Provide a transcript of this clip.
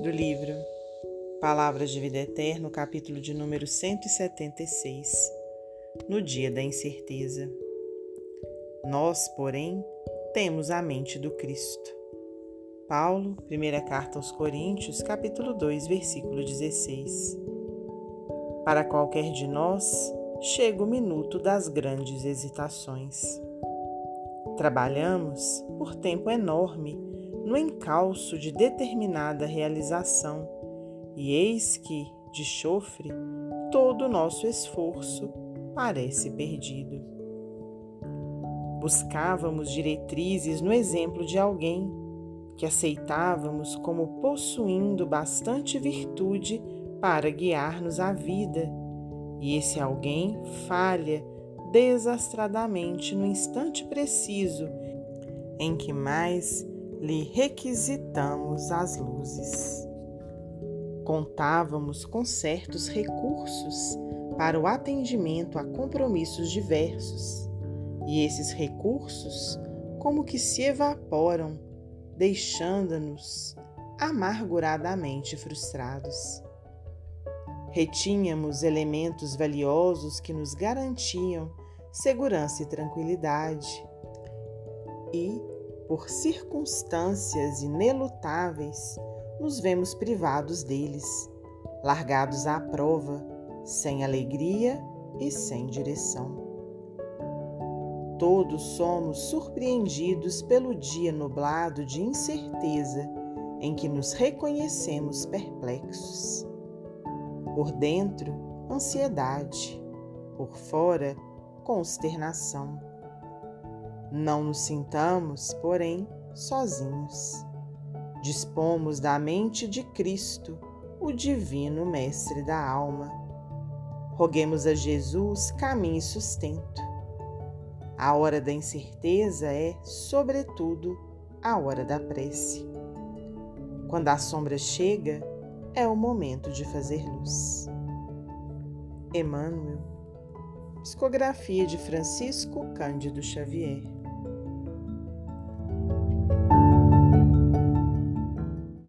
do livro Palavras de Vida Eterna, capítulo de número 176, no dia da incerteza. Nós, porém, temos a mente do Cristo. Paulo, primeira carta aos Coríntios, capítulo 2, versículo 16. Para qualquer de nós, chega o minuto das grandes hesitações. Trabalhamos por tempo enorme no encalço de determinada realização, e eis que, de chofre, todo o nosso esforço parece perdido. Buscávamos diretrizes no exemplo de alguém que aceitávamos como possuindo bastante virtude para guiar-nos à vida, e esse alguém falha desastradamente no instante preciso em que mais lhe requisitamos as luzes. Contávamos com certos recursos para o atendimento a compromissos diversos, e esses recursos como que se evaporam, deixando-nos amarguradamente frustrados. Retínhamos elementos valiosos que nos garantiam segurança e tranquilidade, e por circunstâncias inelutáveis, nos vemos privados deles, largados à prova, sem alegria e sem direção. Todos somos surpreendidos pelo dia nublado de incerteza em que nos reconhecemos perplexos. Por dentro, ansiedade, por fora, consternação não nos sintamos, porém, sozinhos. Dispomos da mente de Cristo, o Divino Mestre da alma. Roguemos a Jesus caminho e sustento. A hora da incerteza é, sobretudo, a hora da prece. Quando a sombra chega, é o momento de fazer luz. Emmanuel, psicografia de Francisco Cândido Xavier.